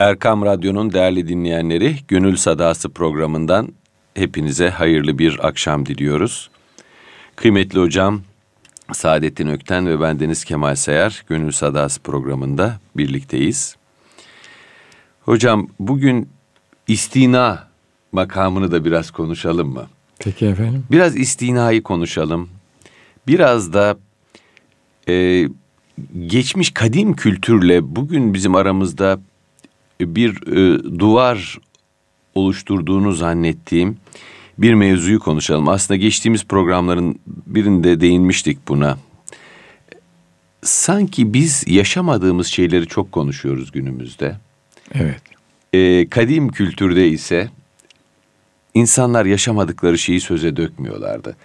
Erkam Radyo'nun değerli dinleyenleri, Gönül Sadası programından hepinize hayırlı bir akşam diliyoruz. Kıymetli hocam Saadettin Ökten ve bendeniz Kemal Sayar Gönül Sadası programında birlikteyiz. Hocam bugün istina makamını da biraz konuşalım mı? Peki efendim. Biraz istinayı konuşalım. Biraz da e, geçmiş kadim kültürle bugün bizim aramızda bir e, duvar oluşturduğunu zannettiğim bir mevzuyu konuşalım. Aslında geçtiğimiz programların birinde değinmiştik buna. Sanki biz yaşamadığımız şeyleri çok konuşuyoruz günümüzde. Evet. E, kadim kültürde ise insanlar yaşamadıkları şeyi söze dökmüyorlardı.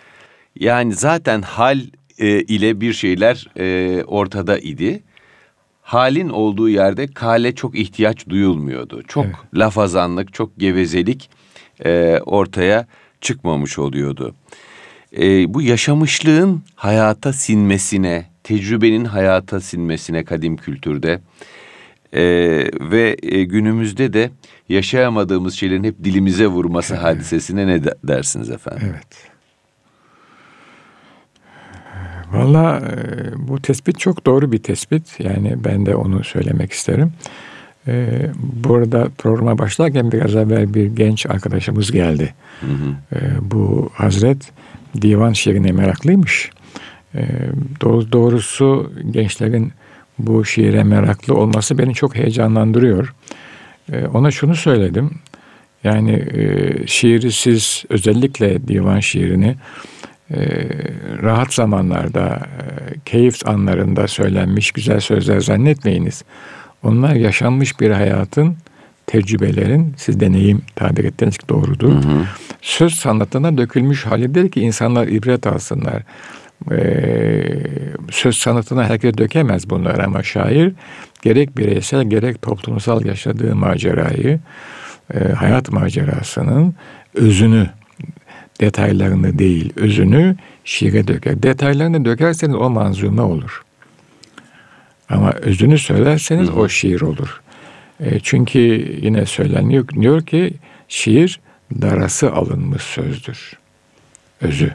Yani zaten hal e, ile bir şeyler e, ortada idi. Halin olduğu yerde kale çok ihtiyaç duyulmuyordu. Çok evet. lafazanlık, çok gevezelik e, ortaya çıkmamış oluyordu. E, bu yaşamışlığın hayata sinmesine, tecrübenin hayata sinmesine kadim kültürde e, ve e, günümüzde de yaşayamadığımız şeylerin hep dilimize vurması evet. hadisesine ne dersiniz efendim? Evet. Valla e, bu tespit çok doğru bir tespit. Yani ben de onu söylemek isterim. E, burada programa başlarken biraz evvel bir genç arkadaşımız geldi. Hı hı. E, bu Hazret divan şiirine meraklıymış. doğrusu gençlerin bu şiire meraklı olması beni çok heyecanlandırıyor. ona şunu söyledim. Yani e, şiiri siz özellikle divan şiirini e, rahat zamanlarda, e, keyif anlarında söylenmiş güzel sözler zannetmeyiniz. Onlar yaşanmış bir hayatın, tecrübelerin, siz deneyim tabir ettiğiniz doğrudur. Hı hı. Söz sanatına dökülmüş halidir ki insanlar ibret alsınlar. Ee, söz sanatına herkes dökemez bunlar ama şair gerek bireysel gerek toplumsal yaşadığı macerayı, e, hayat macerasının özünü detaylarını değil, özünü şiire döker. Detaylarını dökerseniz o manzume olur. Ama özünü söylerseniz o şiir olur. E, çünkü yine söyleniyor diyor ki şiir darası alınmış sözdür. Özü.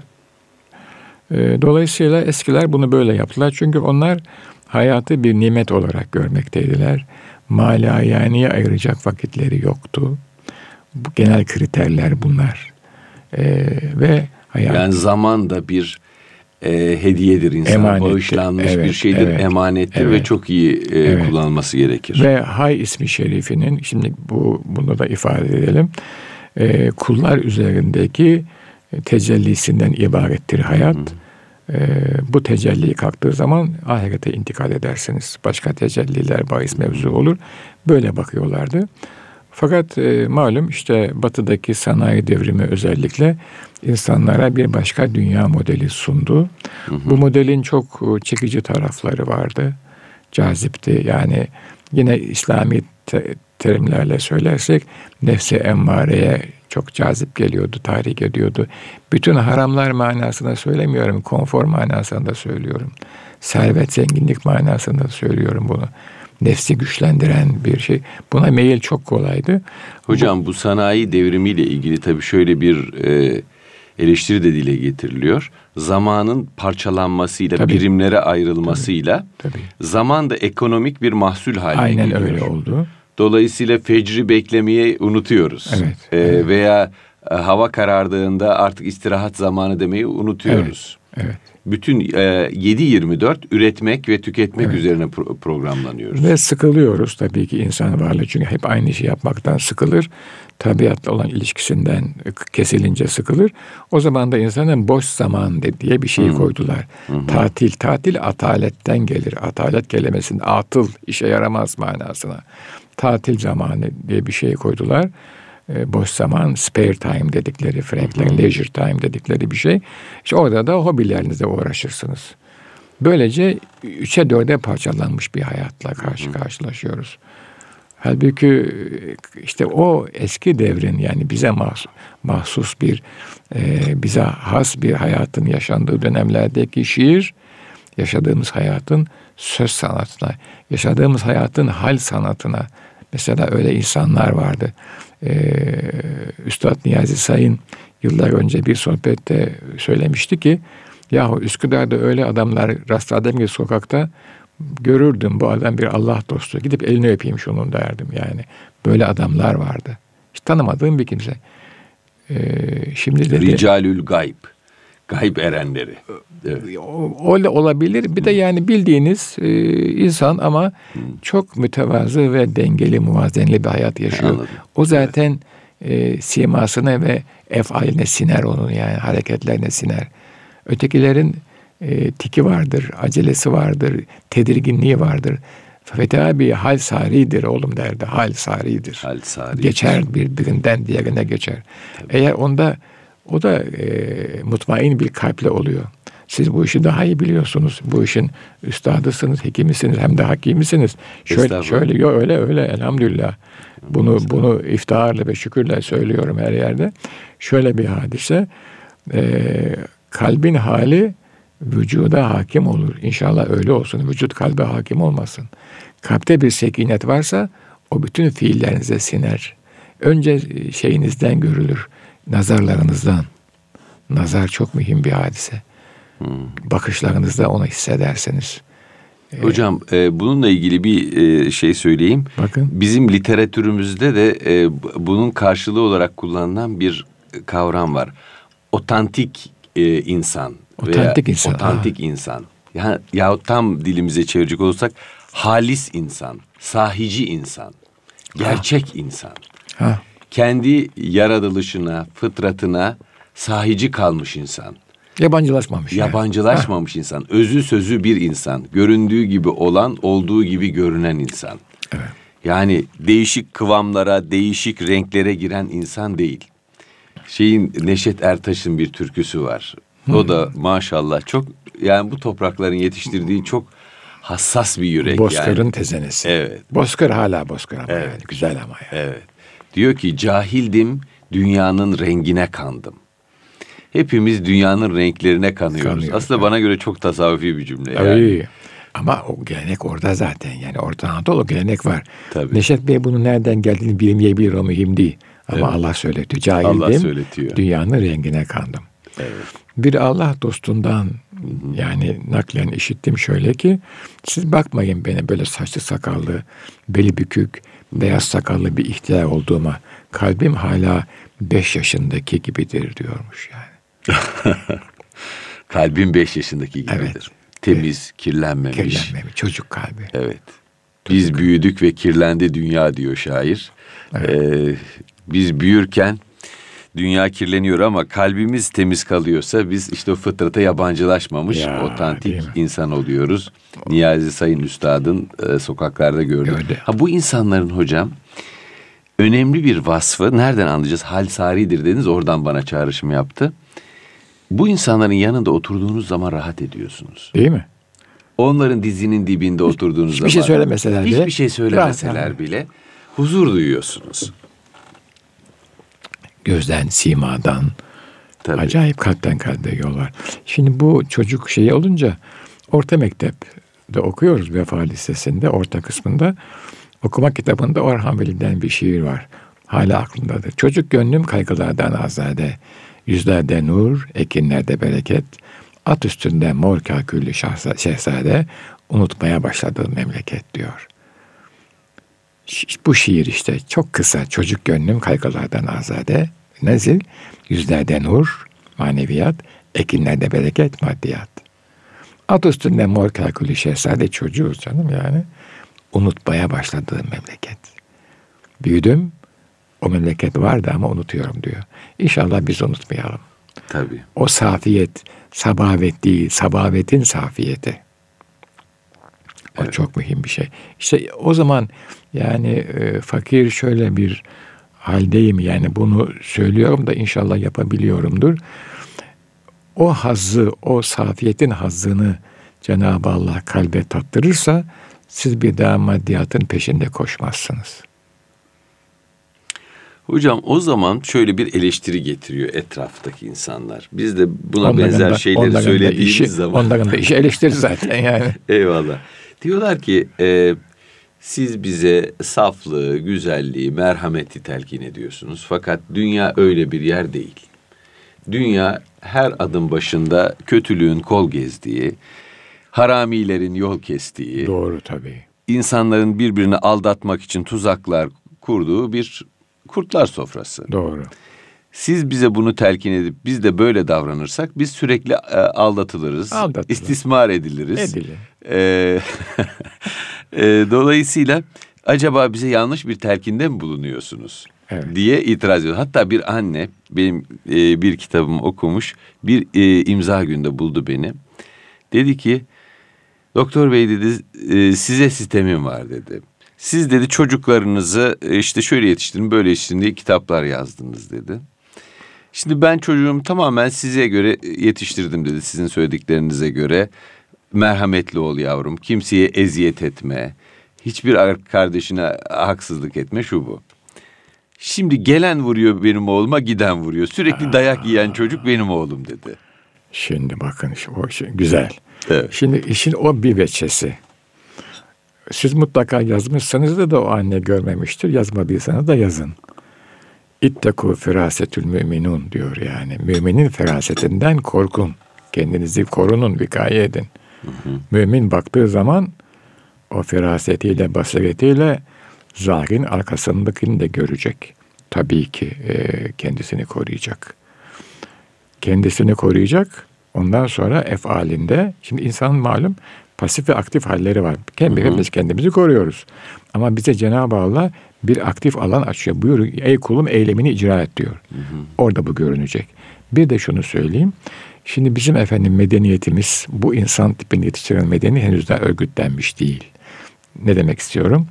E, dolayısıyla eskiler bunu böyle yaptılar. Çünkü onlar hayatı bir nimet olarak görmekteydiler. Malayaniye ayıracak vakitleri yoktu. Bu genel kriterler bunlar. E, ve hayat. Yani zaman da bir e, hediyedir insan Emanettir. bağışlanmış evet, bir şeydir evet, emanettir evet, ve çok iyi e, evet. kullanılması gerekir. Ve Hay ismi şerifinin şimdi bu bunu da ifade edelim. E, kullar üzerindeki tecellisinden ibarettir hayat. Hı. E, bu tecelli kalktığı zaman ahirete intikal edersiniz. Başka tecelliler bahis mevzu olur. Böyle bakıyorlardı. Fakat e, malum işte batıdaki sanayi devrimi özellikle insanlara bir başka dünya modeli sundu. Hı hı. Bu modelin çok e, çekici tarafları vardı. Cazipti. Yani yine İslami te- terimlerle söylersek nefse emmareye çok cazip geliyordu, tahrik ediyordu. Bütün haramlar manasında söylemiyorum, konfor manasında söylüyorum. Servet, zenginlik manasında söylüyorum bunu nefsi güçlendiren bir şey. Buna meyil çok kolaydı. Hocam bu, bu sanayi devrimiyle ilgili tabii şöyle bir e, eleştiri de dile getiriliyor. Zamanın parçalanmasıyla, tabii, birimlere ayrılmasıyla tabii, tabii. zaman da ekonomik bir mahsul haline Aynen geliyor. öyle oldu. Dolayısıyla fecri beklemeyi unutuyoruz. Evet, ee, evet. Veya e, hava karardığında artık istirahat zamanı demeyi unutuyoruz. Evet. bütün e, 7-24 üretmek ve tüketmek evet. üzerine pro- programlanıyoruz. Ve sıkılıyoruz tabii ki insan varlığı çünkü hep aynı şeyi yapmaktan sıkılır. Tabiatla olan ilişkisinden kesilince sıkılır. O zaman da insanın boş zaman diye bir şey koydular. Hı-hı. Tatil, tatil ataletten gelir. Atalet kelimesinin atıl, işe yaramaz manasına. Tatil zamanı diye bir şey koydular. E, boş zaman, spare time dedikleri, Frank'lerin leisure time dedikleri bir şey. İşte orada da hobilerinizle uğraşırsınız. Böylece üçe dörde parçalanmış bir hayatla karşı karşılaşıyoruz. Halbuki işte o eski devrin yani bize mahsus, mahsus bir, e, bize has bir hayatın yaşandığı dönemlerdeki şiir, yaşadığımız hayatın söz sanatına, yaşadığımız hayatın hal sanatına Mesela öyle insanlar vardı. Ee, Üstad Niyazi Sayın yıllar önce bir sohbette söylemişti ki yahu Üsküdar'da öyle adamlar rastladım ki sokakta görürdüm bu adam bir Allah dostu. Gidip elini öpeyim şunun derdim yani. Böyle adamlar vardı. Hiç tanımadığım bir kimse. Ee, şimdi dedi... Ricalül gayb. Gayb erenleri. Evet. Öyle olabilir. Bir de yani bildiğiniz e, insan ama çok mütevazı ve dengeli, muvazenli bir hayat yaşıyor. Anladım. O zaten evet. e, simasına ve efaline siner onun yani hareketlerine siner. Ötekilerin e, tiki vardır, acelesi vardır, tedirginliği vardır. Fethi abi hal saridir oğlum derdi. Hal saridir. Hal saridir. Geçer birbirinden diğerine geçer. Tabii. Eğer onda o da e, mutmain bir kalple oluyor. Siz bu işi daha iyi biliyorsunuz. Bu işin üstadısınız, hekimisiniz hem de hakimisiniz. Şöyle şöyle yo öyle öyle elhamdülillah. Bunu bunu iftiharla ve şükürle söylüyorum her yerde. Şöyle bir hadise. E, kalbin hali vücuda hakim olur. İnşallah öyle olsun. Vücut kalbe hakim olmasın. Kalpte bir sekinet varsa o bütün fiillerinize siner. Önce şeyinizden görülür. Nazarlarınızdan. Nazar çok mühim bir hadise. Hmm. Bakışlarınızda onu hissederseniz. Hocam e, bununla ilgili bir e, şey söyleyeyim. Bakın. Bizim literatürümüzde de e, bunun karşılığı olarak kullanılan bir kavram var. Otantik e, insan. Otantik veya insan. Otantik Aa. insan. Yani, yahut tam dilimize çevirecek olursak halis insan, sahici insan, gerçek ha. insan. Ha. Kendi yaratılışına, fıtratına sahici kalmış insan. Yabancılaşmamış. Yabancılaşmamış yani. insan. Özü sözü bir insan. Göründüğü gibi olan, olduğu gibi görünen insan. Evet. Yani değişik kıvamlara, değişik renklere giren insan değil. Şeyin Neşet Ertaş'ın bir türküsü var. Hmm. O da maşallah çok yani bu toprakların yetiştirdiği çok hassas bir yürek Bozkır'ın yani. tezenesi. Evet. Bozkır hala Bozkır ama evet. yani güzel ama yani. Evet. Diyor ki cahildim dünyanın rengine kandım. Hepimiz dünyanın renklerine kanıyoruz. Kanıyor, Aslında evet. bana göre çok tasavvufi bir cümle. Yani. Tabii. Ama o gelenek orada zaten. Yani Orta Anadolu gelenek var. Tabii. Neşet Bey bunun nereden geldiğini bilmeyebilir o mühim değil. Ama evet. Allah söyletiyor. Cahildim. Allah söyletiyor. Dünyanın rengine kandım. Evet. Bir Allah dostundan yani naklen işittim şöyle ki siz bakmayın beni böyle saçlı sakallı, beli bükük, beyaz sakallı bir ihtiyar olduğuma. Kalbim hala beş yaşındaki gibidir diyormuş yani. Kalbim beş yaşındaki gibidir. Evet. Temiz, kirlenmemiş. Kirlenmemiş, çocuk kalbi. Evet. Biz büyüdük ve kirlendi dünya diyor şair. Evet. Ee, biz büyürken dünya kirleniyor ama kalbimiz temiz kalıyorsa biz işte o fıtrata yabancılaşmamış ya, otantik insan oluyoruz. Niyazi Sayın Üstad'ın e, sokaklarda gördük. Gördü. Ha bu insanların hocam önemli bir vasfı nereden anlayacağız? Hal saridir dediniz oradan bana çağrışım yaptı. Bu insanların yanında oturduğunuz zaman rahat ediyorsunuz. Değil mi? Onların dizinin dibinde Hiç, oturduğunuz hiçbir şey zaman. Hiçbir şey söylemeseler bile. Hiçbir şey söylemeseler bile huzur duyuyorsunuz gözden, simadan. Tabii. Acayip kalpten kalbe yol var. Şimdi bu çocuk şeyi olunca orta mektepte okuyoruz Vefa Lisesi'nde orta kısmında. Okuma kitabında Orhan Veli'den bir şiir var. Hala aklımdadır. Çocuk gönlüm kaygılardan azade. Yüzlerde nur, ekinlerde bereket. At üstünde mor kaküllü şehzade. Unutmaya başladığı memleket diyor. Bu şiir işte çok kısa. Çocuk gönlüm kaygılardan azade. Nezil, yüzlerde nur, maneviyat, ekinlerde bereket, maddiyat. At üstünde mor kalkülü şehzade çocuğuz canım yani. Unutmaya başladığım memleket. Büyüdüm, o memleket vardı ama unutuyorum diyor. İnşallah biz unutmayalım. Tabii. O safiyet, sabavet değil, sabavetin safiyeti. O evet. çok mühim bir şey. İşte o zaman yani e, fakir şöyle bir haldeyim yani bunu söylüyorum da inşallah yapabiliyorumdur. O hazzı, o safiyetin hazzını Cenab-ı Allah kalbe tattırırsa siz bir daha maddiyatın peşinde koşmazsınız. Hocam o zaman şöyle bir eleştiri getiriyor etraftaki insanlar. Biz de buna onların benzer da, şeyleri söylediğimiz işi, zaman. Onların da işi eleştiri zaten yani. Eyvallah. Diyorlar ki e, Siz bize saflığı, güzelliği, merhameti telkin ediyorsunuz. Fakat dünya öyle bir yer değil. Dünya her adım başında kötülüğün kol gezdiği, haramilerin yol kestiği, Doğru tabii. insanların birbirini aldatmak için tuzaklar kurduğu bir kurtlar sofrası. Doğru. Siz bize bunu telkin edip biz de böyle davranırsak biz sürekli e, aldatılırız, Aldatılır. istismar ediliriz. Edilin. Ee, e, dolayısıyla acaba bize yanlış bir telkinde mi bulunuyorsunuz? Evet. diye itiraz ediyor. Hatta bir anne benim e, bir kitabımı okumuş bir e, imza günde buldu beni. Dedi ki doktor bey dedi e, size sistemim var dedi. Siz dedi çocuklarınızı e, işte şöyle yetiştirin böyle yetiştirin diye kitaplar yazdınız dedi. Şimdi ben çocuğumu tamamen size göre yetiştirdim dedi sizin söylediklerinize göre. Merhametli ol yavrum kimseye eziyet etme. Hiçbir kardeşine haksızlık etme şu bu. Şimdi gelen vuruyor benim oğluma giden vuruyor. Sürekli dayak yiyen çocuk benim oğlum dedi. Şimdi bakın o şey, güzel. Evet. Şimdi işin o bir veçesi. Siz mutlaka yazmışsanız da, da o anne görmemiştir. Yazmadıysanız da yazın. İtteku firasetül müminun diyor yani. Müminin ferasetinden korkun. Kendinizi korunun, vikaye edin. Mümin baktığı zaman o firasetiyle, basiretiyle zahirin arkasındakini de görecek. Tabii ki e, kendisini koruyacak. Kendisini koruyacak. Ondan sonra efalinde, şimdi insanın malum pasif ve aktif halleri var. Kendimiz kendimizi koruyoruz. Ama bize Cenab-ı Allah bir aktif alan açıyor. Buyur ey kulum eylemini icra et diyor. Orada bu görünecek. Bir de şunu söyleyeyim. Şimdi bizim efendim medeniyetimiz bu insan tipini yetiştiren medeni henüz daha örgütlenmiş değil. Ne demek istiyorum?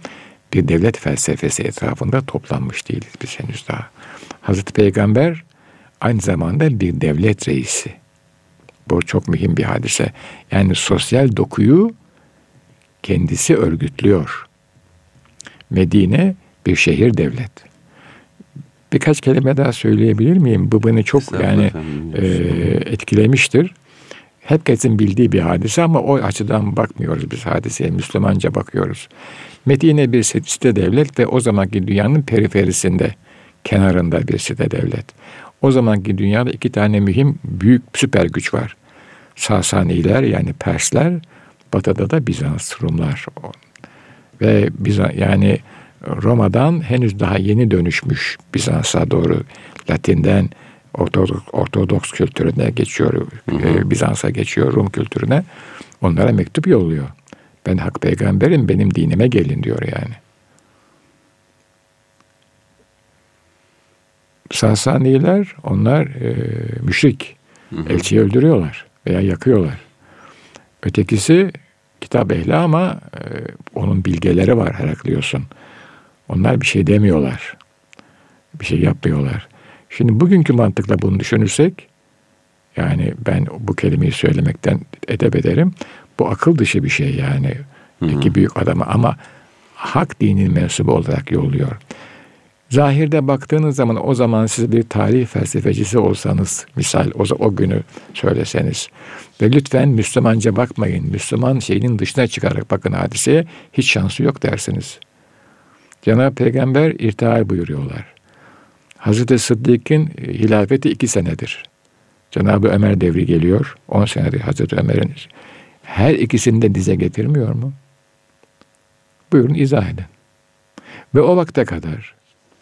Bir devlet felsefesi etrafında toplanmış değiliz biz henüz daha. Hazreti Peygamber aynı zamanda bir devlet reisi. Bu çok mühim bir hadise. Yani sosyal dokuyu kendisi örgütlüyor. Medine bir şehir devlet. Birkaç kelime daha söyleyebilir miyim? Bu beni çok yani efendim, e, etkilemiştir. Herkesin bildiği bir hadise ama o açıdan bakmıyoruz biz hadiseye. Müslümanca bakıyoruz. Medine bir site devlet ve o zamanki dünyanın periferisinde, kenarında bir site devlet. O zamanki dünyada iki tane mühim büyük süper güç var. Sasaniler yani Persler, batıda da Bizans, Rumlar. Ve Bizans, yani Roma'dan henüz daha yeni dönüşmüş Bizans'a doğru Latin'den Ortodoks, Ortodoks kültürüne geçiyor, e, Bizans'a geçiyor, Rum kültürüne. Onlara mektup yolluyor. Ben hak peygamberim, benim dinime gelin diyor yani. Sasaniler onlar e, müşrik. Elçiyi öldürüyorlar veya yakıyorlar. Ötekisi kitap ehli ama e, onun bilgeleri var Heraklios'un. Onlar bir şey demiyorlar. Bir şey yapmıyorlar. Şimdi bugünkü mantıkla bunu düşünürsek yani ben bu kelimeyi söylemekten edep ederim. Bu akıl dışı bir şey yani. İki büyük adamı ama hak dinin mensubu olarak yolluyor. Zahirde baktığınız zaman o zaman siz bir tarih felsefecisi olsanız misal o, o günü söyleseniz ve lütfen Müslümanca bakmayın. Müslüman şeyinin dışına çıkarak bakın hadiseye hiç şansı yok dersiniz. Cenab-ı Peygamber irtihal buyuruyorlar. Hazreti Sıddık'ın hilafeti iki senedir. Cenab-ı Ömer devri geliyor. On senedir Hazreti Ömer'in. Her ikisini de dize getirmiyor mu? Buyurun izah edin. Ve o vakte kadar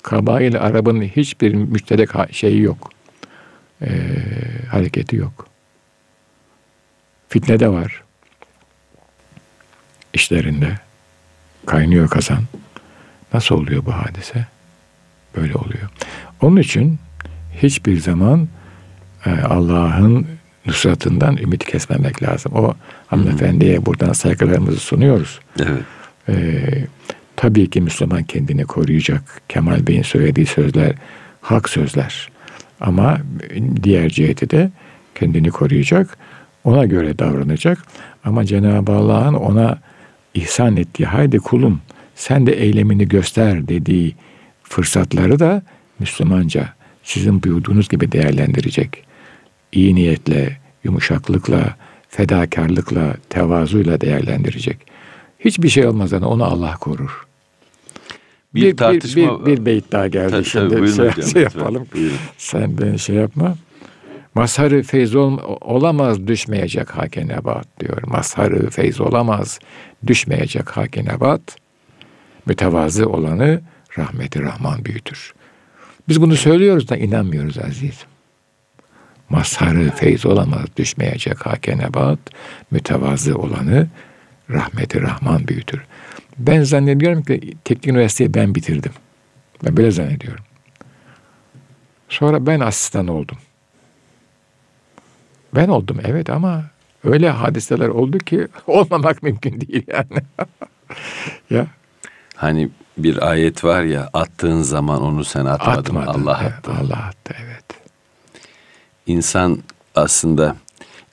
kabail Arap'ın hiçbir müşterek şeyi yok. Ee, hareketi yok. Fitne de var. İşlerinde. Kaynıyor kazan. Nasıl oluyor bu hadise? Böyle oluyor. Onun için hiçbir zaman e, Allah'ın nusratından ümit kesmemek lazım. O hanımefendiye buradan saygılarımızı sunuyoruz. Evet. Ee, tabii ki Müslüman kendini koruyacak. Kemal Bey'in söylediği sözler hak sözler. Ama diğer ciheti de kendini koruyacak. Ona göre davranacak. Ama Cenab-ı Allah'ın ona ihsan ettiği haydi kulum sen de eylemini göster dediği fırsatları da Müslümanca sizin buyurduğunuz gibi değerlendirecek. İyi niyetle, yumuşaklıkla, fedakarlıkla, tevazuyla değerlendirecek. Hiçbir şey olmaz yani onu Allah korur. Bir, bir tartışma... Bir, bir, bir beyt daha geldi tabii, şimdi. Tabii, şey, şey yapalım. Buyurun. Sen beni şey yapma. Mazharı feyz ol, olamaz düşmeyecek hake nebat diyor. Mazharı feyz olamaz düşmeyecek hake nebat. Mütevazı olanı rahmeti Rahman büyütür. Biz bunu söylüyoruz da inanmıyoruz azizim. Mazharı feyz olamaz düşmeyecek hake nebat. Mütevazı olanı rahmeti Rahman büyütür. Ben zannediyorum ki teknik üniversiteyi ben bitirdim. Ben böyle zannediyorum. Sonra ben asistan oldum. Ben oldum evet ama öyle hadiseler oldu ki olmamak mümkün değil yani. ya. Hani bir ayet var ya attığın zaman onu sen atmadın Atmadın, Allah attı. Allah attı evet. İnsan aslında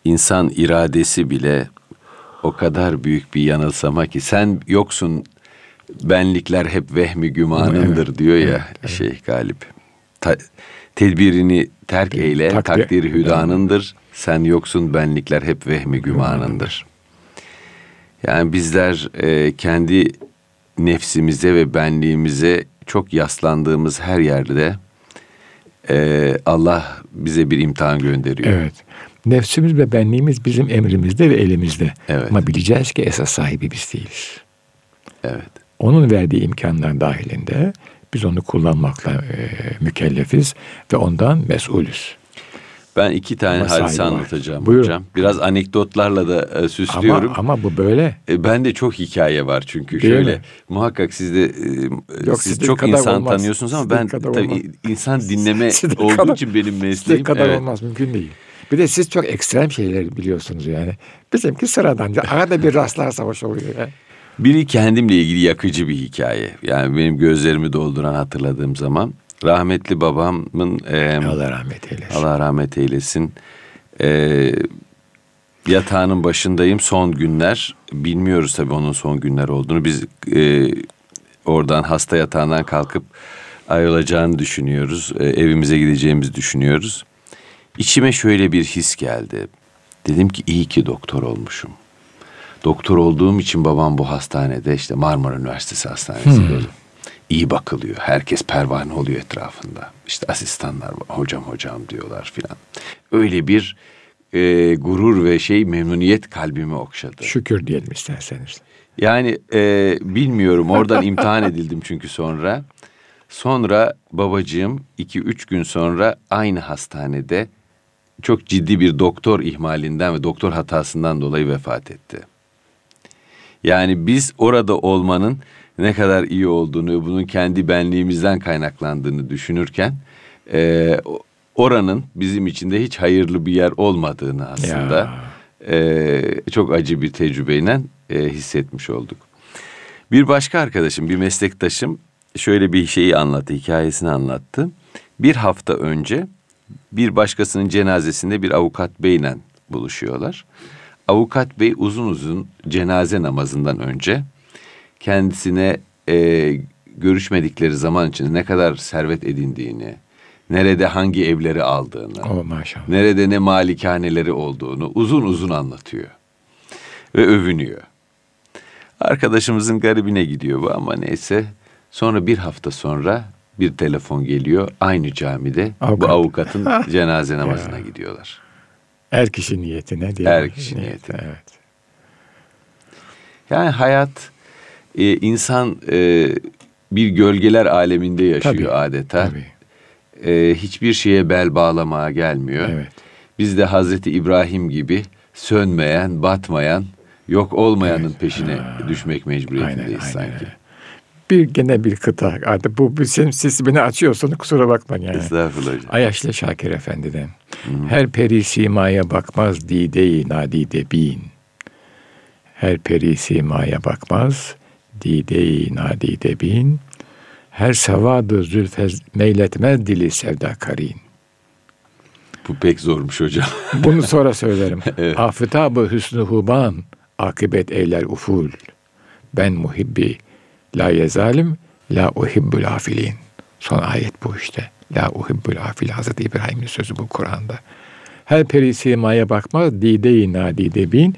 insan iradesi bile o kadar büyük bir yanılsama ki sen yoksun benlikler hep vehmi gümanındır evet, diyor ya evet, evet. Şeyh Galip. Ta, tedbirini terk eyle takdir, takdiri hüdanındır. Sen yoksun benlikler hep vehmi gümanındır. Yani bizler e, kendi nefsimize ve benliğimize çok yaslandığımız her yerde e, Allah bize bir imtihan gönderiyor. Evet. Nefsimiz ve benliğimiz bizim emrimizde ve elimizde. Evet. Ama bileceğiz ki esas sahibi biz değiliz. Evet. Onun verdiği imkanlar dahilinde biz onu kullanmakla e, mükellefiz ve ondan mesulüz. Ben iki tane ama hadise anlatacağım Buyurun. hocam. Biraz anekdotlarla da e, süslüyorum. Ama, ama bu böyle. E, ben de çok hikaye var çünkü. Değil Şöyle mi? muhakkak siz de e, Yok, siz çok insan olmaz. tanıyorsunuz ama sizin ben tabii insan dinleme olduğu kadar, için benim mesleğim. Kadar evet. olmaz mümkün değil. Bir de siz çok ekstrem şeyler biliyorsunuz yani. Bizimki sıradan. Arada bir rastlarsa hoş oluyor. Yani. Biri kendimle ilgili yakıcı bir hikaye. Yani benim gözlerimi dolduran hatırladığım zaman. Rahmetli babamın... E, Allah rahmet eylesin. Allah rahmet eylesin. E, yatağının başındayım son günler. Bilmiyoruz tabii onun son günler olduğunu. Biz e, oradan hasta yatağından kalkıp ayrılacağını düşünüyoruz. E, evimize gideceğimizi düşünüyoruz. İçime şöyle bir his geldi. Dedim ki iyi ki doktor olmuşum. Doktor olduğum için babam bu hastanede işte Marmara Üniversitesi Hastanesi'nde hmm. İyi bakılıyor. Herkes pervane oluyor etrafında. İşte asistanlar hocam hocam diyorlar filan. Öyle bir e, gurur ve şey memnuniyet kalbimi okşadı. Şükür diyelim isterseniz. Yani e, bilmiyorum oradan imtihan edildim çünkü sonra. Sonra babacığım iki üç gün sonra aynı hastanede çok ciddi bir doktor ihmalinden ve doktor hatasından dolayı vefat etti. Yani biz orada olmanın ne kadar iyi olduğunu, bunun kendi benliğimizden kaynaklandığını düşünürken e, oranın bizim için de hiç hayırlı bir yer olmadığını aslında e, çok acı bir tecrübeyle e, hissetmiş olduk. Bir başka arkadaşım, bir meslektaşım şöyle bir şeyi anlattı, hikayesini anlattı. Bir hafta önce bir başkasının cenazesinde bir avukat beyle buluşuyorlar. Avukat bey uzun uzun cenaze namazından önce kendisine e, görüşmedikleri zaman için ne kadar servet edindiğini, nerede hangi evleri aldığını, oh, maşallah. nerede ne malikaneleri olduğunu uzun uzun anlatıyor ve övünüyor. Arkadaşımızın garibine gidiyor bu ama neyse. Sonra bir hafta sonra bir telefon geliyor. Aynı camide Avukat. bu avukatın cenaze namazına gidiyorlar. Er kişi niyetine diye. Er kişi niyetine. Evet. Yani hayat e, insan e, bir gölgeler aleminde yaşıyor tabii, adeta. Tabii. E, hiçbir şeye bel bağlamaya gelmiyor. Evet. Biz de Hazreti İbrahim gibi sönmeyen, batmayan, yok olmayanın evet. peşine ha. düşmek mecburiyetindeyiz aynen, sanki. Aynen bir gene bir kıta. Artık bu bir senin siz beni açıyorsun kusura bakma yani. Estağfurullah hocam. Ayaşlı Şakir Efendi'den. Hı-hı. Her peri simaya bakmaz dide-i nadide bin. Her peri simaya bakmaz dide-i nadide bin. Her sevadı zülfez meyletmez dili sevda karin. Bu pek zormuş hocam. Bunu sonra söylerim. evet. Afıtabı hüsnü huban, akıbet eyler uful. Ben muhibbi La yezalim la uhibbul afilin. Son ayet bu işte. La uhibbul afil. Hazreti İbrahim'in sözü bu Kur'an'da. Her peri simaya bakmaz. Dide-i nadide bin.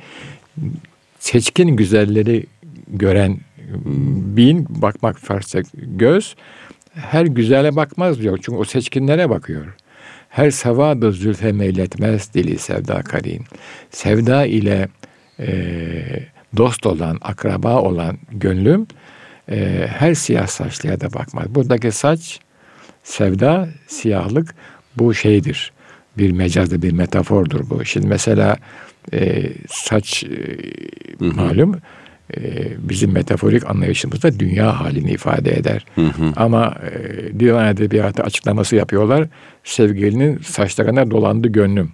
Seçkin güzelleri gören bin bakmak Farsça göz her güzele bakmaz diyor. Çünkü o seçkinlere bakıyor. Her sevadı zülfe meyletmez dili sevda karin. Sevda ile e, dost olan, akraba olan gönlüm e, her siyah saçlıya da bakmaz. Buradaki saç, sevda, siyahlık bu şeydir. Bir mecazda bir metafordur bu. Şimdi mesela e, saç e, malum e, bizim metaforik anlayışımızda dünya halini ifade eder. Hı hı. Ama e, divan edebiyatı açıklaması yapıyorlar. Sevgilinin saçlarına dolandı gönlüm.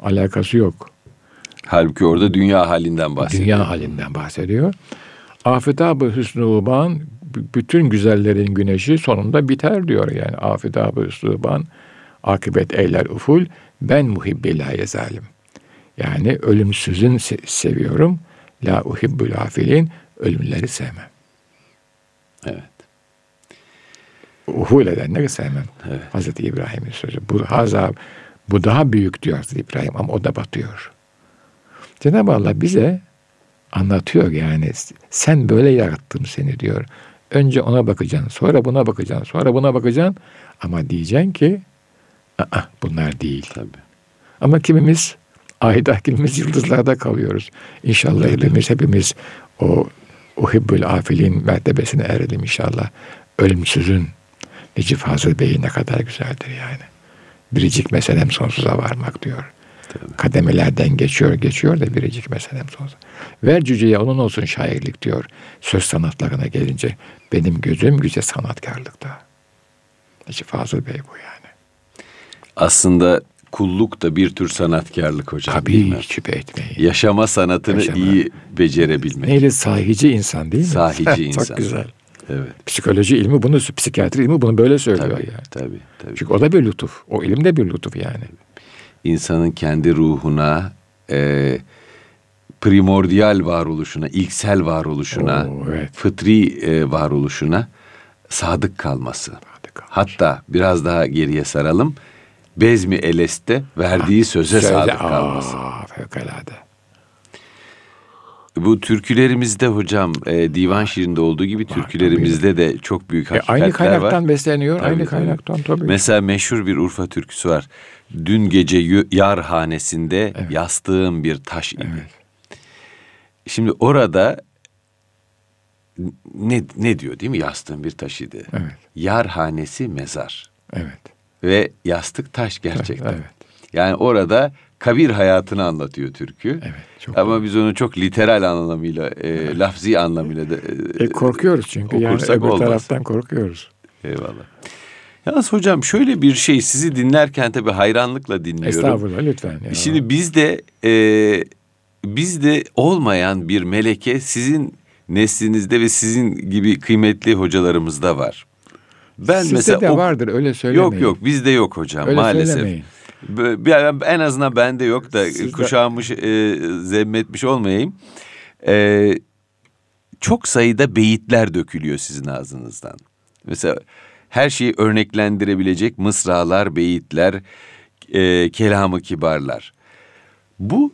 Alakası yok. Halbuki orada dünya halinden bahsediyor. Dünya halinden bahsediyor. Afetab-ı Hüsnü bütün güzellerin güneşi sonunda biter diyor yani. Afetab-ı Hüsnü akıbet eyler uful ben muhibbillahi zalim. Yani ölümsüzün seviyorum. La uhibbul afilin ölümleri sevmem. Evet. Uhul edenleri sevmem. Evet. Hazreti İbrahim'in sözü. Bu hazab bu daha büyük diyor Hazreti İbrahim ama o da batıyor. Cenab-ı Allah bize anlatıyor yani sen böyle yarattım seni diyor. Önce ona bakacaksın, sonra buna bakacaksın, sonra buna bakacaksın ama diyeceksin ki Aa, bunlar değil. Tabii. Ama kimimiz ayda, kimimiz yıldızlarda kalıyoruz. İnşallah hepimiz hepimiz o uhibbül afilin mertebesine erelim inşallah. Ölümsüzün Necip Fazıl Bey'i ne kadar güzeldir yani. Biricik meselem sonsuza varmak diyor. Tabii. Kademelerden geçiyor geçiyor da biricik meselem sonsuza. Ver cüceye onun olsun şairlik diyor. Söz sanatlarına gelince benim gözüm güce sanatkarlıkta. Necip Fazıl Bey bu yani. Aslında kulluk da bir tür sanatkarlık hocam. Tabii şüphe etmeyin. Yaşama sanatını Yaşama. iyi becerebilmek. Neyle sahici insan değil mi? Sahici insan. Çok güzel. Evet. Psikoloji ilmi bunu, psikiyatri ilmi bunu böyle söylüyor tabii, yani. Tabii, tabii. Çünkü o da bir lütuf. O ilim de bir lütuf yani. İnsanın kendi ruhuna, e, primordial varoluşuna, ilksel varoluşuna, Oo, evet. fıtri e, varoluşuna sadık kalması. Sadık kalmış. Hatta biraz daha geriye saralım Bezmi Eles'te verdiği ah, söze Söyle, sadık kalması. Aa, fevkalade. Bu türkülerimizde hocam e, divan şiirinde olduğu gibi türkülerimizde de çok büyük hakikatler e, aynı kaynaktan var. besleniyor. Tabii, aynı kaynaktan tabii. Mesela meşhur bir Urfa türküsü var. Dün gece yar hanesinde evet. yastığım bir taş idi. Evet. Şimdi orada ne ne diyor değil mi? Yastığım bir taş idi. Evet. Yar hanesi mezar. Evet ve yastık taş gerçekten. Evet. Yani orada kabir hayatını anlatıyor türkü. Evet, çok Ama doğru. biz onu çok literal anlamıyla, e, evet. lafzi anlamıyla da e, e, korkuyoruz çünkü yani öbür olmaz. taraftan korkuyoruz. Eyvallah. Yalnız hocam şöyle bir şey sizi dinlerken tabii hayranlıkla dinliyorum. Estağfurullah lütfen. Ya. Şimdi bizde e, bizde olmayan bir meleke sizin neslinizde ve sizin gibi kıymetli hocalarımızda var. Ben Sizde mesela de o... vardır öyle söylemeyin. Yok yok bizde yok hocam öyle maalesef. Söylemeyin. En azından bende yok da Sizde... kuşağımış, e, zemmetmiş olmayayım. E, çok sayıda beyitler dökülüyor sizin ağzınızdan. Mesela her şeyi örneklendirebilecek mısralar, beyitler, e, kelamı kibarlar. Bu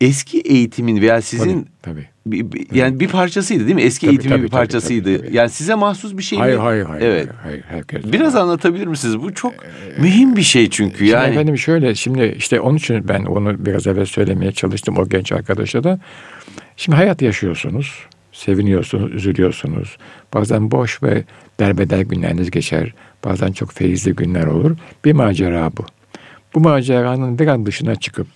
eski eğitimin veya sizin tabii, tabii. Bir, yani bir parçasıydı değil mi? Eski tabii, eğitimin tabii, bir parçasıydı. Tabii, tabii. Yani size mahsus bir şey hayır, mi? Hayır hayır. Evet. Hayır, herkes Biraz var. anlatabilir misiniz? Bu çok ee, mühim bir şey çünkü şimdi yani. Efendim şöyle şimdi işte onun için ben onu biraz evvel söylemeye çalıştım o genç arkadaşa da. Şimdi hayat yaşıyorsunuz. Seviniyorsunuz, üzülüyorsunuz. Bazen boş ve derbeder günleriniz geçer. Bazen çok feyizli günler olur. Bir macera bu. Bu maceranın bir an dışına çıkıp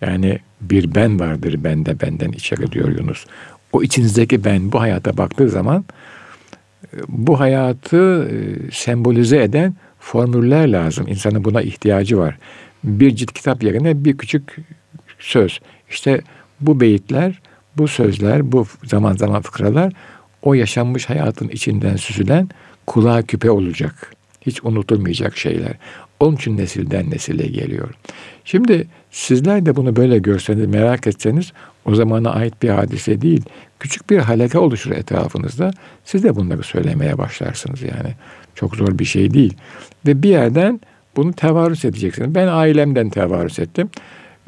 yani bir ben vardır bende benden içeri diyor Yunus. O içinizdeki ben bu hayata baktığı zaman bu hayatı e, sembolize eden formüller lazım. İnsanın buna ihtiyacı var. Bir cilt kitap yerine bir küçük söz. İşte bu beyitler, bu sözler, bu zaman zaman fıkralar o yaşanmış hayatın içinden süzülen kulağa küpe olacak. Hiç unutulmayacak şeyler. Onun için nesilden nesile geliyor. Şimdi sizler de bunu böyle görseniz, merak etseniz o zamana ait bir hadise değil. Küçük bir halaka oluşur etrafınızda. Siz de bunları söylemeye başlarsınız yani. Çok zor bir şey değil. Ve bir yerden bunu tevarüs edeceksiniz. Ben ailemden tevarüs ettim.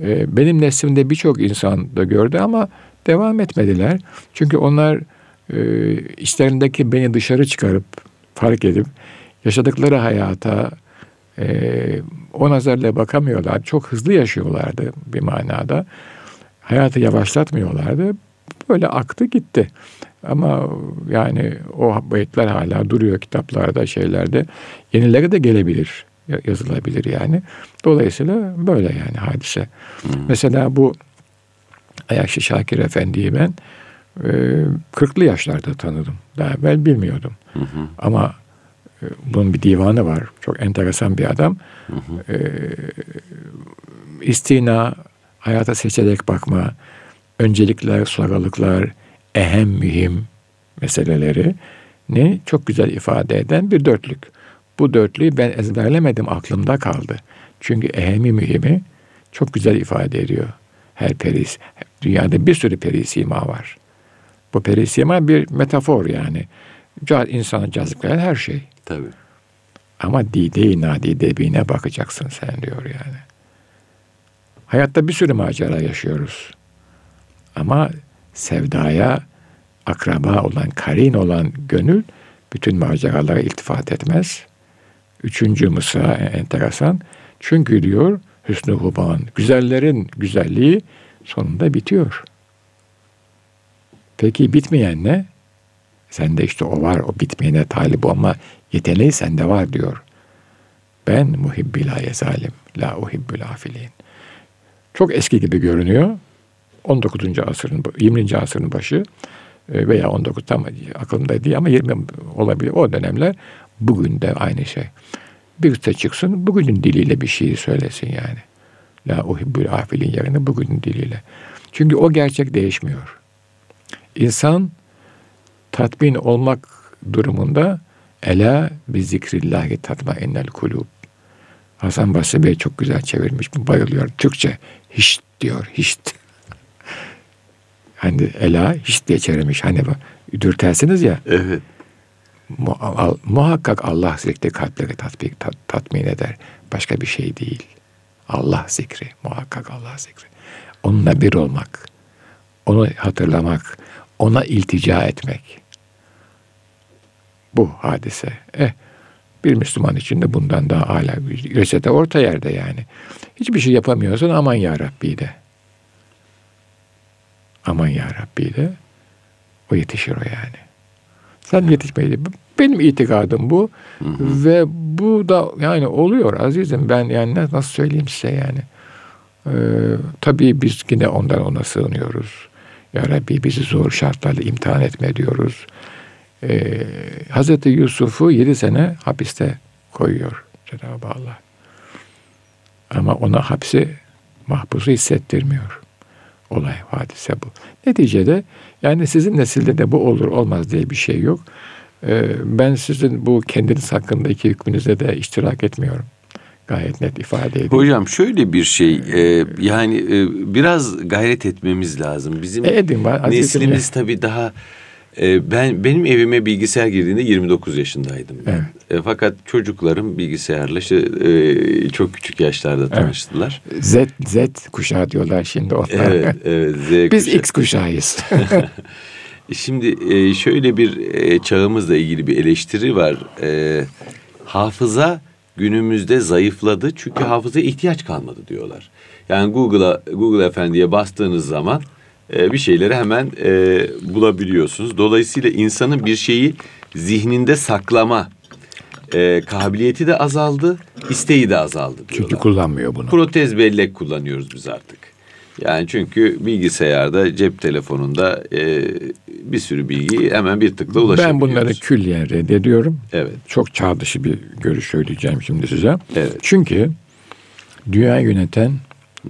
Ee, benim neslimde birçok insan da gördü ama devam etmediler. Çünkü onlar e, içlerindeki beni dışarı çıkarıp fark edip yaşadıkları hayata e, o nazarla bakamıyorlar. Çok hızlı yaşıyorlardı bir manada. Hayatı yavaşlatmıyorlardı. Böyle aktı gitti. Ama yani o beyitler hala duruyor kitaplarda, şeylerde. Yenileri de gelebilir, yazılabilir yani. Dolayısıyla böyle yani hadise. Hmm. Mesela bu Ayakşı Şakir Efendi'yi ben e, 40'lı yaşlarda tanıdım. Daha evvel bilmiyordum. Hı Ama bunun bir divanı var. Çok enteresan bir adam. Hı hı. E, istina, hayata seçerek bakma, öncelikler, sonralıklar, ehem mühim meseleleri ne çok güzel ifade eden bir dörtlük. Bu dörtlüğü ben ezberlemedim aklımda kaldı. Çünkü ehemi mühimi çok güzel ifade ediyor. Her peris, dünyada bir sürü perisima var. Bu perisima bir metafor yani. İnsana cazipleyen her şey. Tabii. Ama dide-i nadide bakacaksın sen diyor yani. Hayatta bir sürü macera yaşıyoruz. Ama sevdaya akraba olan, karin olan gönül bütün maceralara iltifat etmez. Üçüncü mısra enteresan. Çünkü diyor Hüsnü Huban, güzellerin güzelliği sonunda bitiyor. Peki bitmeyen ne? Sende işte o var, o bitmeyene talip olma yeteneği sende var diyor. Ben muhibbi la yezalim, la uhibbül afilin. Çok eski gibi görünüyor. 19. asırın, 20. asırın başı e, veya 19 tam aklımda değil ama 20 olabilir. O dönemler bugün de aynı şey. Birisi çıksın bugünün diliyle bir şey söylesin yani. La uhibbül afilin yerine bugünün diliyle. Çünkü o gerçek değişmiyor. İnsan tatmin olmak durumunda ela bi zikrillahi tatma ennel kulub. Hasan Basri Bey çok güzel çevirmiş. Bayılıyor. Türkçe hiç diyor. Hiç. hani ela hiç diye çevirmiş. Hani dürtersiniz ya. Evet. Muhakkak Allah zikri kalpleri tatbik, tat, tatmin eder. Başka bir şey değil. Allah zikri. Muhakkak Allah zikri. Onunla bir olmak. Onu hatırlamak. Ona iltica etmek. Bu hadise. Eh, bir Müslüman için de bundan daha âlâ reçete orta yerde yani. Hiçbir şey yapamıyorsan aman ya Rabbi de. Aman ya Rabbi de. O yetişir o yani. Sen yetişmeyi benim itikadım bu. Hı hı. Ve bu da yani oluyor azizim. Ben yani nasıl söyleyeyim size yani. Ee, tabii biz yine ondan ona sığınıyoruz. Ya Rabbi bizi zor şartlarla imtihan etme diyoruz. Ee, Hazreti Yusuf'u yedi sene hapiste koyuyor Cenab-ı Allah. Ama ona hapsi mahpusu hissettirmiyor. Olay, hadise bu. Neticede yani sizin nesilde de bu olur olmaz diye bir şey yok. Ee, ben sizin bu kendiniz hakkındaki hükmünüze de iştirak etmiyorum. Gayet net ifade ediyorum. Hocam şöyle bir şey e, yani e, biraz gayret etmemiz lazım. Bizim e, edin, neslimiz tabii daha e, ben benim evime bilgisayar girdiğinde 29 yaşındaydım ben. Evet. E, fakat çocuklarım bilgisayarla işte, e, çok küçük yaşlarda tanıştılar. Evet. Z Z kuşağı diyorlar şimdi onlar. Evet, evet Z Biz kuşağı. X kuşağıyız. Şimdi e, şöyle bir e, çağımızla ilgili bir eleştiri var. E, hafıza günümüzde zayıfladı çünkü hafızaya ihtiyaç kalmadı diyorlar. Yani Google'a Google Efendi'ye bastığınız zaman bir şeyleri hemen bulabiliyorsunuz. Dolayısıyla insanın bir şeyi zihninde saklama kabiliyeti de azaldı, isteği de azaldı diyorlar. Çünkü kullanmıyor bunu. Protez bellek kullanıyoruz biz artık. Yani çünkü bilgisayarda, cep telefonunda e, bir sürü bilgiyi hemen bir tıkla ulaşabiliyoruz. Ben bunları külliyen reddediyorum. Evet. Çok çağ dışı bir görüş söyleyeceğim şimdi size. Evet. Çünkü dünyayı yöneten,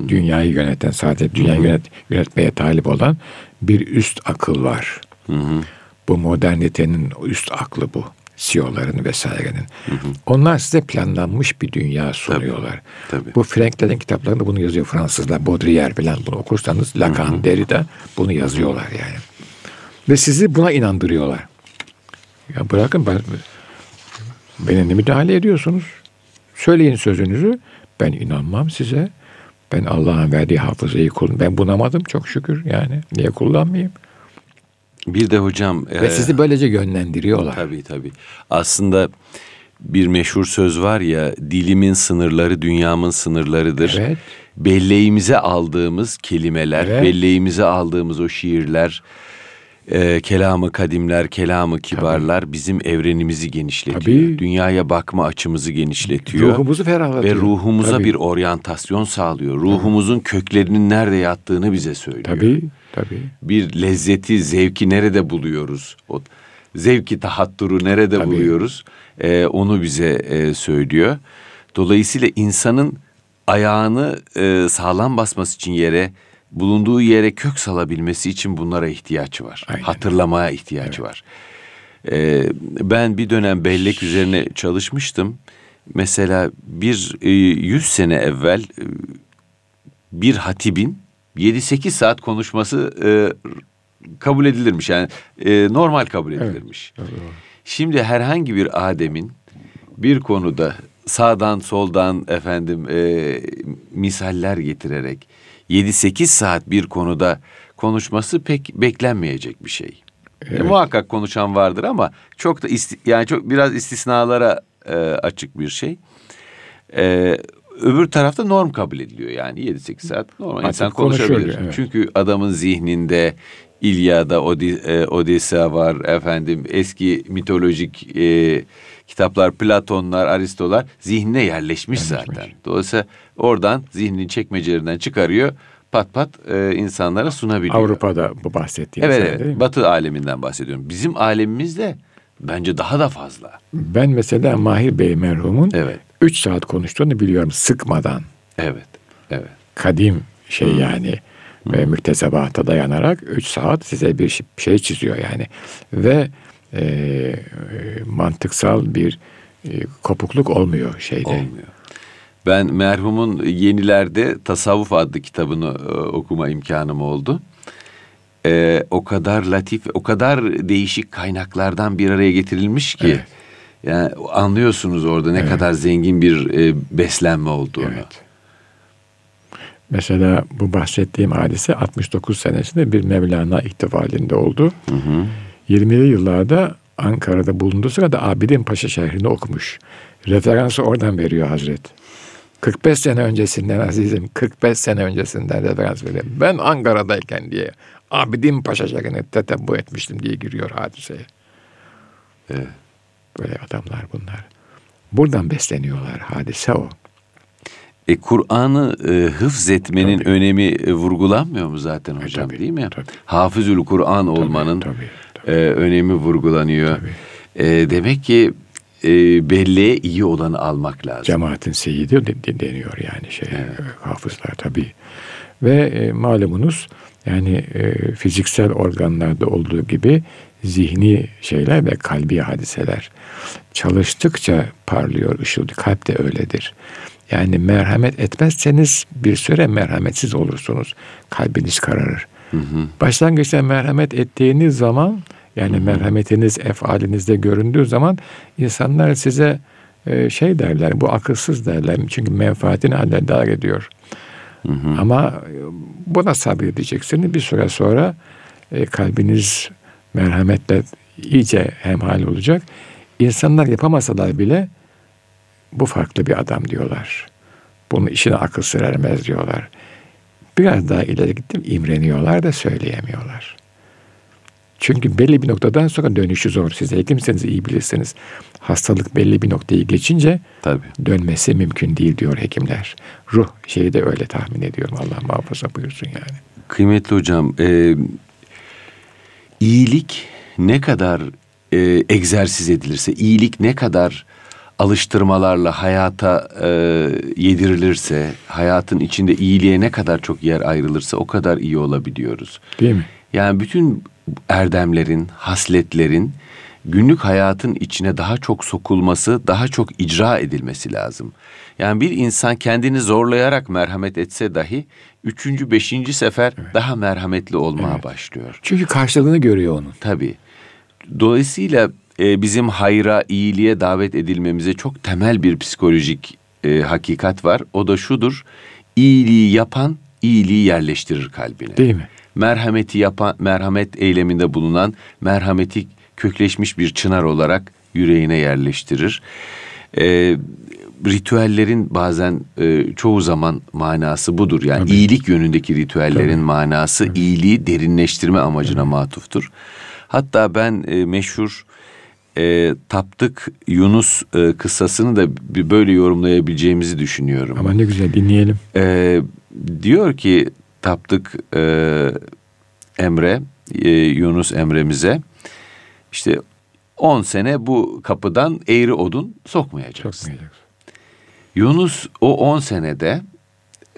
dünyayı yöneten, sadece dünyayı yönet, yönetmeye talip olan bir üst akıl var. Hı hı. Bu modernitenin üst aklı bu. CEO'ların vesairenin. Hı hı. Onlar size planlanmış bir dünya sunuyorlar. Tabii, tabii. Bu Franklin'in kitaplarında bunu yazıyor Fransızlar. Baudrillard falan bunu okursanız Lacan, Derrida bunu yazıyorlar yani. Ve sizi buna inandırıyorlar. Ya bırakın ben, beni ne müdahale ediyorsunuz? Söyleyin sözünüzü. Ben inanmam size. Ben Allah'ın verdiği hafızayı kullan. Ben bunamadım çok şükür yani. Niye kullanmayayım? Bir de hocam... Ve e, sizi böylece yönlendiriyorlar. Tabii tabii. Aslında bir meşhur söz var ya dilimin sınırları dünyamın sınırlarıdır. Evet. Belleğimize aldığımız kelimeler, evet. belleğimize aldığımız o şiirler, e, kelamı kadimler, kelamı kibarlar Tabii. bizim evrenimizi genişletiyor. Tabii. Dünyaya bakma açımızı genişletiyor. Ruhumuzu ferahlatıyor. Ve ruhumuza Tabii. bir oryantasyon sağlıyor. Ruhumuzun köklerinin nerede yattığını bize söylüyor. Tabii, tabii. Bir lezzeti, zevki nerede buluyoruz? O zevki tahatturu nerede tabii. buluyoruz? E, onu bize e, söylüyor. Dolayısıyla insanın ayağını e, sağlam basması için yere bulunduğu yere kök salabilmesi için bunlara ihtiyaç var. Aynen. Hatırlamaya ihtiyaç evet. var. Ee, ben bir dönem bellek üzerine çalışmıştım. Mesela bir e, yüz sene evvel e, bir hatibin 7-8 saat konuşması e, kabul edilirmiş. Yani e, normal kabul edilirmiş. Evet. Şimdi herhangi bir Adem'in bir konuda sağdan soldan efendim e, misaller getirerek 7-8 saat bir konuda konuşması pek beklenmeyecek bir şey. E, evet. E, muhakkak konuşan vardır ama çok da isti, yani çok biraz istisnalara e, açık bir şey. E, öbür tarafta norm kabul ediliyor yani 7-8 saat normal Artık insan konuşabilir. Evet. Çünkü adamın zihninde İlyada, Odi, e, Odessa var efendim eski mitolojik e, kitaplar Platonlar, Aristolar zihnine yerleşmiş, yerleşmiş zaten. Dolayısıyla oradan zihninin çekmecelerinden çıkarıyor pat pat e, insanlara sunabiliyor. Avrupa'da bu bahsettiğiniz evet, evet. Değil mi? Batı aleminden bahsediyorum. Bizim alemimizde bence daha da fazla. Ben mesela Mahir Bey merhumun evet. üç saat konuştuğunu biliyorum sıkmadan. Evet, evet. Kadim şey hmm. yani hmm. ve müktesebata dayanarak üç saat size bir şey çiziyor yani. Ve e, mantıksal bir e, kopukluk olmuyor şeyde. Olmuyor. Ben merhumun yenilerde Tasavvuf adlı kitabını e, okuma imkanım oldu. E, o kadar latif, o kadar değişik kaynaklardan bir araya getirilmiş ki. Evet. Yani anlıyorsunuz orada ne evet. kadar zengin bir e, beslenme olduğunu. Evet. Mesela bu bahsettiğim hadise 69 senesinde bir Mevlana ihtifalinde oldu. Hı hı. 20'li yıllarda Ankara'da bulunduğu sırada Abidin Paşa şehrini okumuş. Referansı oradan veriyor Hazret. 45 sene öncesinden azizim, 45 sene öncesinden referans veriyor. Ben Ankara'dayken diye Abidin Paşa şehrine tetebbu etmiştim diye giriyor hadiseye. Evet. Böyle adamlar bunlar. Buradan besleniyorlar. Hadise o. E, Kur'an'ı e, hıfz etmenin tabii. önemi e, vurgulanmıyor mu zaten hocam e, tabii, değil mi? Tabii. Hafızül Kur'an olmanın tabii, tabii. E, önemi vurgulanıyor. Tabii. E, demek ki e, belleğe iyi olanı almak lazım. Cemaatin seyidi deniyor yani şey evet. hafızlar tabii. Ve e, malumunuz yani e, fiziksel organlarda olduğu gibi zihni şeyler ve kalbi hadiseler çalıştıkça parlıyor, ışıldıyor. Kalp de öyledir. Yani merhamet etmezseniz bir süre merhametsiz olursunuz. Kalbiniz kararır. Hı hı. Başlangıçta merhamet ettiğiniz zaman yani merhametiniz efalinizde göründüğü zaman insanlar size e, şey derler bu akılsız derler. Çünkü menfaatini alledar ediyor. Hı hı. Ama e, buna sabredeceksiniz. Bir süre sonra e, kalbiniz merhametle iyice hemhal olacak. İnsanlar yapamasalar bile bu farklı bir adam diyorlar. Bunun işine akıl sır ermez diyorlar. Biraz daha ileri gittim imreniyorlar da söyleyemiyorlar. Çünkü belli bir noktadan sonra dönüşü zor. Siz hekimseniz iyi bilirsiniz. Hastalık belli bir noktayı geçince Tabii. dönmesi mümkün değil diyor hekimler. Ruh şeyi de öyle tahmin ediyorum. Allah muhafaza buyursun yani. Kıymetli hocam, e, iyilik ne kadar e, egzersiz edilirse, iyilik ne kadar alıştırmalarla hayata e, yedirilirse, hayatın içinde iyiliğe ne kadar çok yer ayrılırsa o kadar iyi olabiliyoruz. Değil mi? Yani bütün erdemlerin, hasletlerin günlük hayatın içine daha çok sokulması, daha çok icra edilmesi lazım. Yani bir insan kendini zorlayarak merhamet etse dahi üçüncü, beşinci sefer evet. daha merhametli olmaya evet. başlıyor. Çünkü karşılığını görüyor onun. Tabii. Dolayısıyla e, bizim hayra, iyiliğe davet edilmemize çok temel bir psikolojik e, hakikat var. O da şudur. iyiliği yapan iyiliği yerleştirir kalbine. Değil mi? Merhameti yapan, merhamet eyleminde bulunan merhameti kökleşmiş bir çınar olarak yüreğine yerleştirir. Ee, ritüellerin bazen e, çoğu zaman manası budur. Yani Tabii. iyilik yönündeki ritüellerin Tabii. manası iyiliği derinleştirme amacına matuftur. Hatta ben e, meşhur e, taptık Yunus e, kıssasını da böyle yorumlayabileceğimizi düşünüyorum. Ama ne güzel dinleyelim. Ee, diyor ki taptık e, Emre, e, Yunus Emre'mize işte 10 sene bu kapıdan eğri odun sokmayacaksın. Sokmayacaksın. Yunus o 10 senede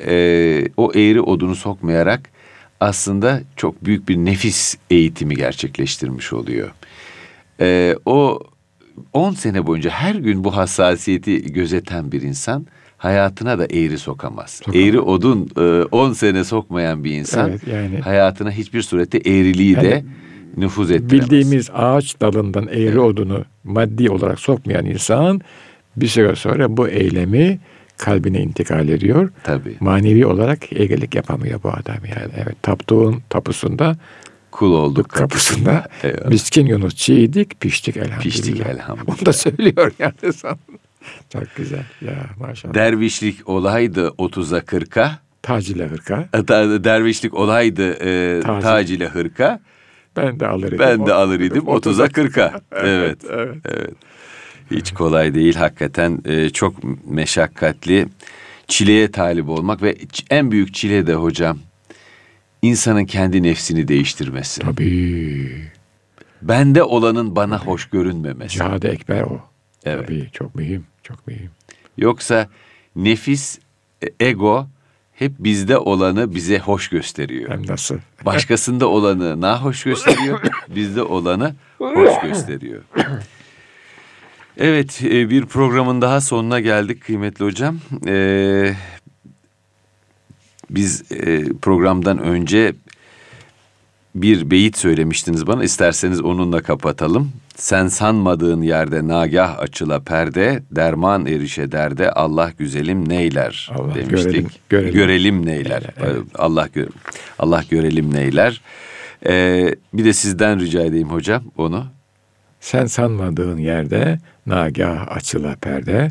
e, o eğri odunu sokmayarak aslında çok büyük bir nefis eğitimi gerçekleştirmiş oluyor. E, o 10 sene boyunca her gün bu hassasiyeti gözeten bir insan hayatına da eğri sokamaz. Sokamaz. Eğri odun e, 10 sene sokmayan bir insan Evet, yani- hayatına hiçbir surette eğriliği de Yani nüfuz ettiremez. Bildiğimiz ağaç dalından eğri odunu maddi olarak sokmayan insan bir süre sonra bu eylemi kalbine intikal ediyor. Tabii. Manevi olarak egelik yapamıyor bu adam yani. Evet, taptuğun tapusunda, Kul olduk kapısında Eyvallah. miskin Yunus çiğdik, piştik elhamdülillah. Piştik elhamdülillah. Onu da söylüyor yani sana. Çok güzel. Ya maşallah. Dervişlik olaydı 30'a 40'a. Tac ile hırka. Da- Dervişlik olaydı e, Tac. tac ile hırka. Ben de alır idim. Ben de alır idim 30'a 40'a. Evet. evet. Evet. Hiç kolay değil hakikaten e, çok meşakkatli çileye talip olmak ve en büyük çile de hocam insanın kendi nefsini değiştirmesi. Tabii. Bende olanın bana hoş görünmemesi. Cihad-ı Ekber o. Evet. Tabii çok mühim. Çok mühim. Yoksa nefis, e, ego hep bizde olanı bize hoş gösteriyor. Hem nasıl? Başkasında olanı nahoş gösteriyor, bizde olanı hoş gösteriyor. Evet, e, bir programın daha sonuna geldik kıymetli hocam. Ee, biz e, programdan önce bir beyit söylemiştiniz bana. İsterseniz onunla kapatalım. Sen sanmadığın yerde nagah açıla perde, derman erişe derde Allah güzelim neyler Allah demiştik. görelim, görelim. Görelim neyler. Neyler, evet. Allah gö- Allah görelim neyler. Ee, bir de sizden rica edeyim hocam onu. Sen sanmadığın yerde nagah açıla perde,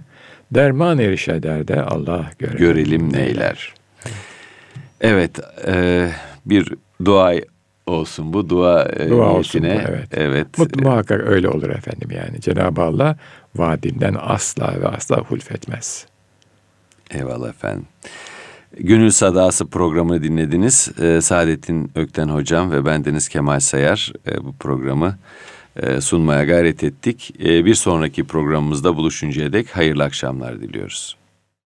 derman erişe derde Allah görelim, Görelim neyler. Evet, e, bir dua olsun bu dua, e, Dua olsun bu, evet. evet. Mut- muhakkak öyle olur efendim yani. Cenab-ı Allah vaadinden asla ve asla hulfetmez. Eyvallah efendim. Gönül Sadası programını dinlediniz. Ee, Saadettin Ökten Hocam ve bendeniz Kemal Sayar e, bu programı e, sunmaya gayret ettik. E, bir sonraki programımızda buluşuncaya dek hayırlı akşamlar diliyoruz.